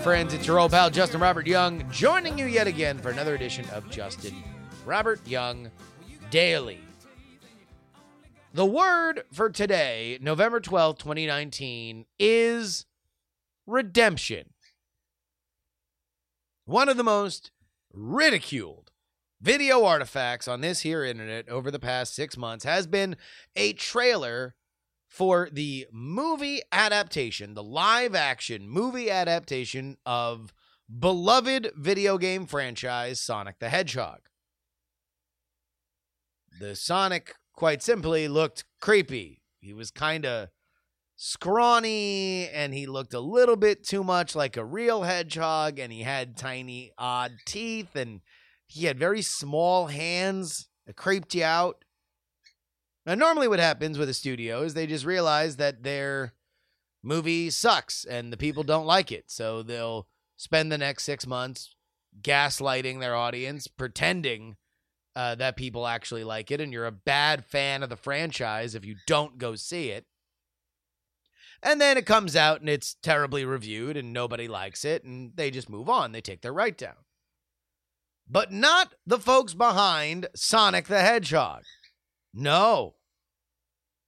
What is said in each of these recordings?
Friends. It's your old pal Justin Robert Young, joining you yet again for another edition of Justin Robert Young Daily. The word for today, November 12th, 2019, is redemption. One of the most ridiculed video artifacts on this here internet over the past six months has been a trailer for the movie adaptation, the live action movie adaptation of beloved video game franchise Sonic the Hedgehog. The Sonic, quite simply, looked creepy. He was kind of scrawny and he looked a little bit too much like a real hedgehog and he had tiny, odd teeth and he had very small hands that creeped you out. Now, normally, what happens with a studio is they just realize that their movie sucks and the people don't like it. So they'll spend the next six months gaslighting their audience, pretending uh, that people actually like it. And you're a bad fan of the franchise if you don't go see it. And then it comes out and it's terribly reviewed and nobody likes it. And they just move on. They take their right down. But not the folks behind Sonic the Hedgehog. No.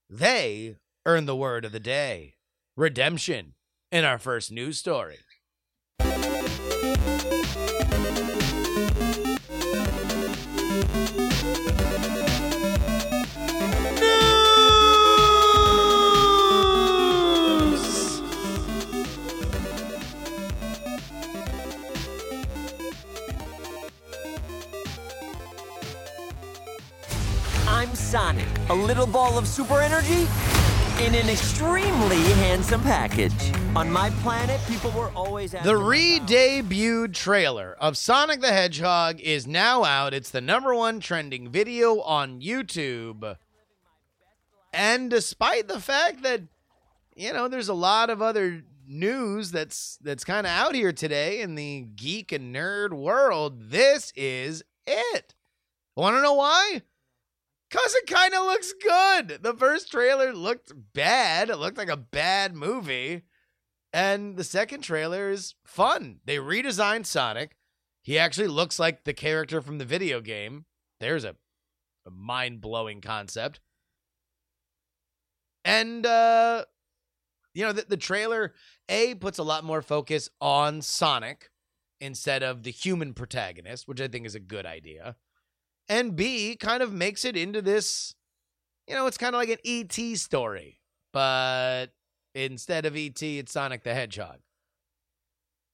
They earned the word of the day redemption in our first news story. Little ball of super energy in an extremely handsome package. On my planet, people were always The re-debuted trailer of Sonic the Hedgehog is now out. It's the number one trending video on YouTube. And despite the fact that you know there's a lot of other news that's that's kind of out here today in the geek and nerd world, this is it. Want to know why? Cause it kind of looks good. The first trailer looked bad. It looked like a bad movie. And the second trailer is fun. They redesigned Sonic. He actually looks like the character from the video game. There's a, a mind blowing concept. And, uh, you know, the, the trailer, A, puts a lot more focus on Sonic instead of the human protagonist, which I think is a good idea. And B, kind of makes it into this, you know, it's kind of like an E.T. story, but instead of ET, it's Sonic the Hedgehog.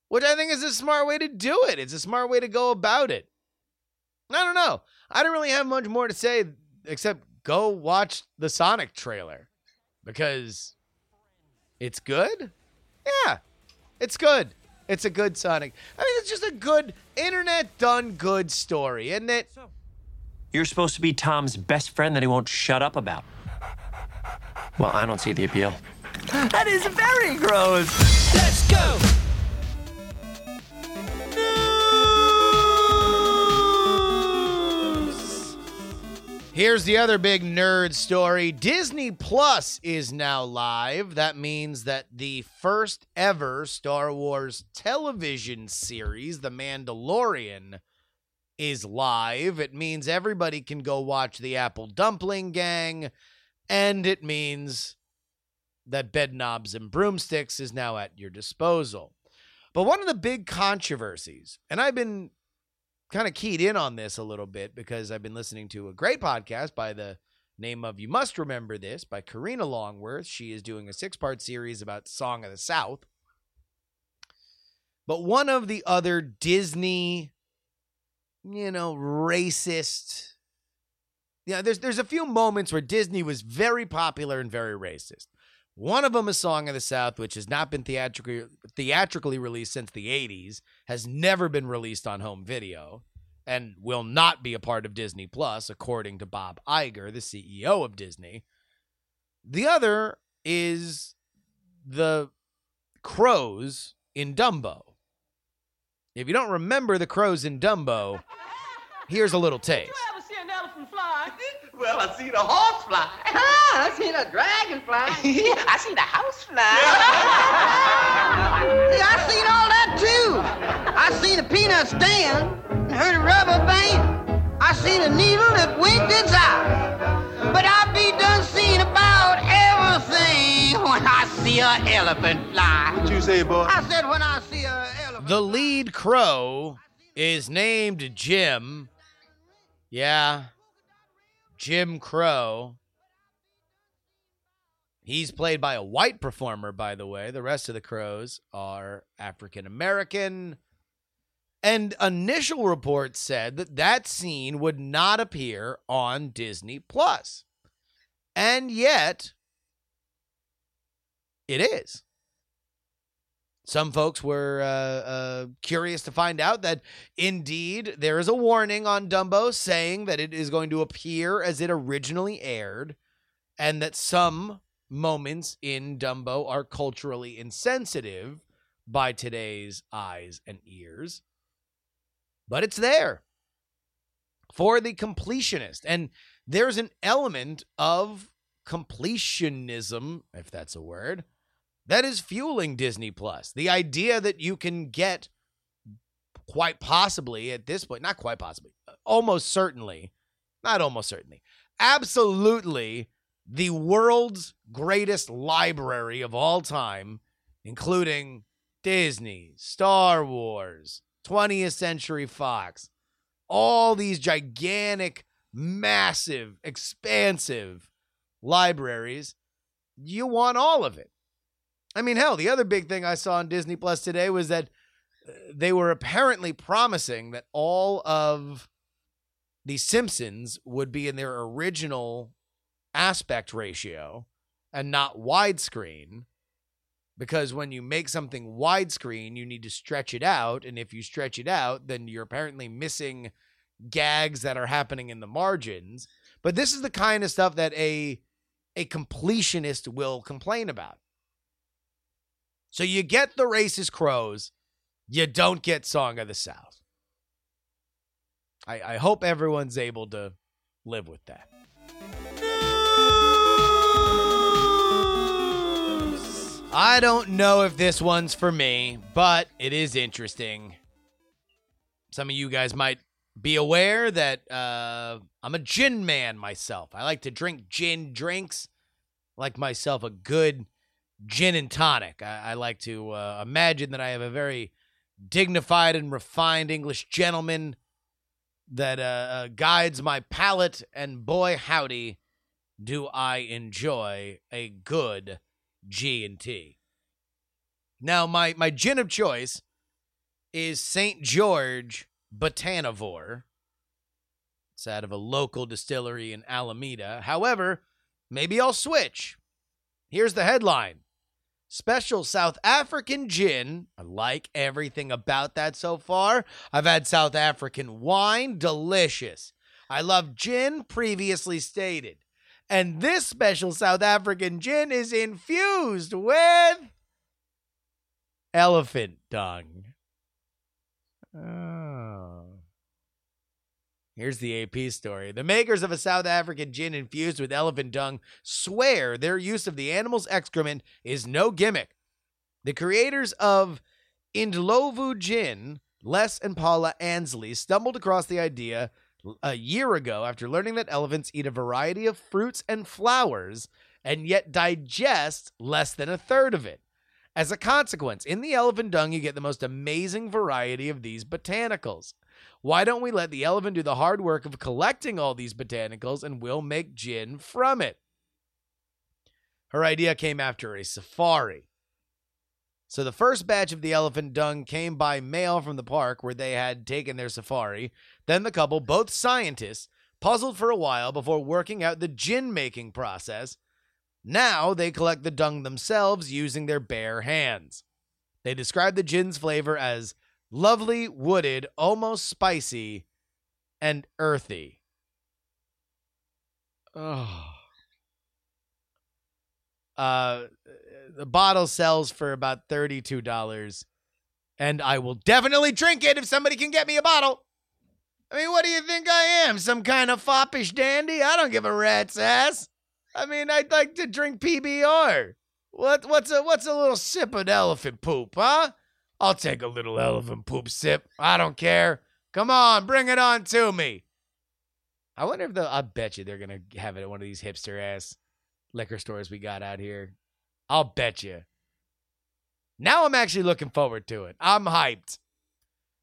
Which I think is a smart way to do it. It's a smart way to go about it. I don't know. I don't really have much more to say except go watch the Sonic trailer because it's good. Yeah, it's good. It's a good Sonic. I mean, it's just a good internet done good story, isn't it? You're supposed to be Tom's best friend that he won't shut up about. Well, I don't see the appeal. That is very gross. Let's go. Here's the other big nerd story. Disney Plus is now live. That means that the first ever Star Wars television series, The Mandalorian, is live. It means everybody can go watch the Apple Dumpling Gang, and it means that Bedknobs and Broomsticks is now at your disposal. But one of the big controversies, and I've been kind of keyed in on this a little bit because I've been listening to a great podcast by the name of You Must Remember This by Karina Longworth. She is doing a six part series about Song of the South. But one of the other Disney, you know, racist. Yeah, there's there's a few moments where Disney was very popular and very racist. One of them is Song of the South, which has not been theatrically theatrically released since the 80s, has never been released on home video, and will not be a part of Disney Plus, according to Bob Iger, the CEO of Disney. The other is the crows in Dumbo. If you don't remember the crows in Dumbo, here's a little taste. You ever see an elephant fly? Well, I seen a horse fly. Ah, I seen a dragonfly. yeah, I seen a house fly. Yeah, I seen all that too. I seen a peanut stand and heard a rubber band. I seen a needle that winked its eye. But I be done seeing about everything when I see a elephant fly. what you say, boy? I said when I see a elephant. The lead crow is named Jim. Yeah, Jim Crow. He's played by a white performer, by the way. The rest of the crows are African American. And initial reports said that that scene would not appear on Disney Plus. And yet, it is. Some folks were uh, uh, curious to find out that indeed there is a warning on Dumbo saying that it is going to appear as it originally aired, and that some moments in Dumbo are culturally insensitive by today's eyes and ears. But it's there for the completionist. And there's an element of completionism, if that's a word, that is fueling Disney Plus. The idea that you can get quite possibly at this point, not quite possibly, almost certainly, not almost certainly, absolutely the world's greatest library of all time, including Disney, Star Wars, 20th Century Fox, all these gigantic, massive, expansive libraries. You want all of it. I mean, hell, the other big thing I saw on Disney Plus today was that uh, they were apparently promising that all of the Simpsons would be in their original aspect ratio and not widescreen. Because when you make something widescreen, you need to stretch it out. And if you stretch it out, then you're apparently missing gags that are happening in the margins. But this is the kind of stuff that a a completionist will complain about. So you get the racist crows, you don't get Song of the South. I, I hope everyone's able to live with that. I don't know if this one's for me, but it is interesting. Some of you guys might be aware that uh, I'm a gin man myself. I like to drink gin drinks, like myself a good gin and tonic. I, I like to uh, imagine that I have a very dignified and refined English gentleman that uh, uh, guides my palate, and boy howdy, do I enjoy a good G and T. Now, my my gin of choice is Saint George Botanivore. It's out of a local distillery in Alameda. However, maybe I'll switch. Here's the headline Special South African gin. I like everything about that so far. I've had South African wine, delicious. I love gin, previously stated. And this special South African gin is infused with elephant dung. Oh. Here's the AP story. The makers of a South African gin infused with elephant dung swear their use of the animal's excrement is no gimmick. The creators of Indlovu Gin, Les and Paula Ansley, stumbled across the idea a year ago after learning that elephants eat a variety of fruits and flowers and yet digest less than a third of it. As a consequence, in the elephant dung, you get the most amazing variety of these botanicals. Why don't we let the elephant do the hard work of collecting all these botanicals and we'll make gin from it? Her idea came after a safari. So the first batch of the elephant dung came by mail from the park where they had taken their safari. Then the couple, both scientists, puzzled for a while before working out the gin making process. Now they collect the dung themselves using their bare hands. They describe the gin's flavor as lovely, wooded, almost spicy, and earthy. Oh. Uh, the bottle sells for about $32. And I will definitely drink it if somebody can get me a bottle. I mean, what do you think I am? Some kind of foppish dandy? I don't give a rat's ass. I mean, I'd like to drink PBR. What what's a what's a little sip of elephant poop, huh? I'll take a little elephant poop sip. I don't care. Come on, bring it on to me. I wonder if the I bet you they're gonna have it at one of these hipster ass liquor stores we got out here. I'll bet you. Now I'm actually looking forward to it. I'm hyped.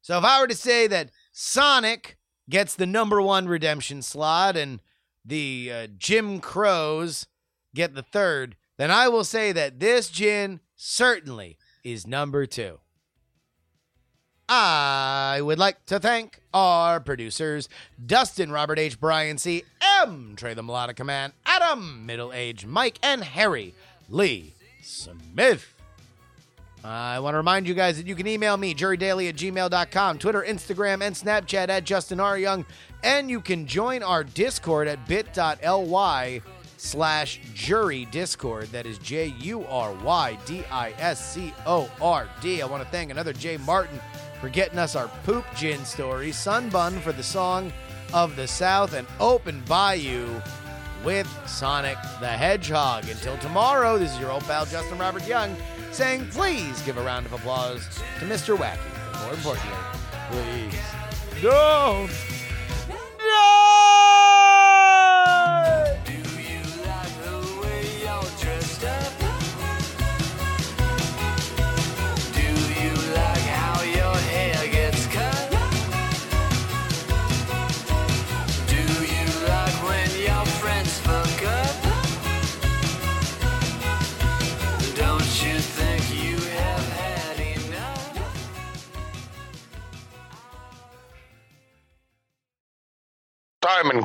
So if I were to say that Sonic gets the number one redemption slot and the uh, Jim Crows get the third, then I will say that this gin certainly is number two. I would like to thank our producers Dustin, Robert H. Brian C., M. Trey the Melodic Command, Adam, Middle Age Mike, and Harry Lee Smith. I want to remind you guys that you can email me, jurydaily at gmail.com, Twitter, Instagram, and Snapchat at Justin R. Young, and you can join our Discord at bit.ly slash jury discord. That is J U R Y D I S C O R D. I want to thank another Jay Martin for getting us our poop gin story, Sunbun for the song of the South, and Open Bayou with Sonic the Hedgehog. Until tomorrow, this is your old pal Justin Robert Young saying, please give a round of applause to Mr. Wacky. More importantly, please don't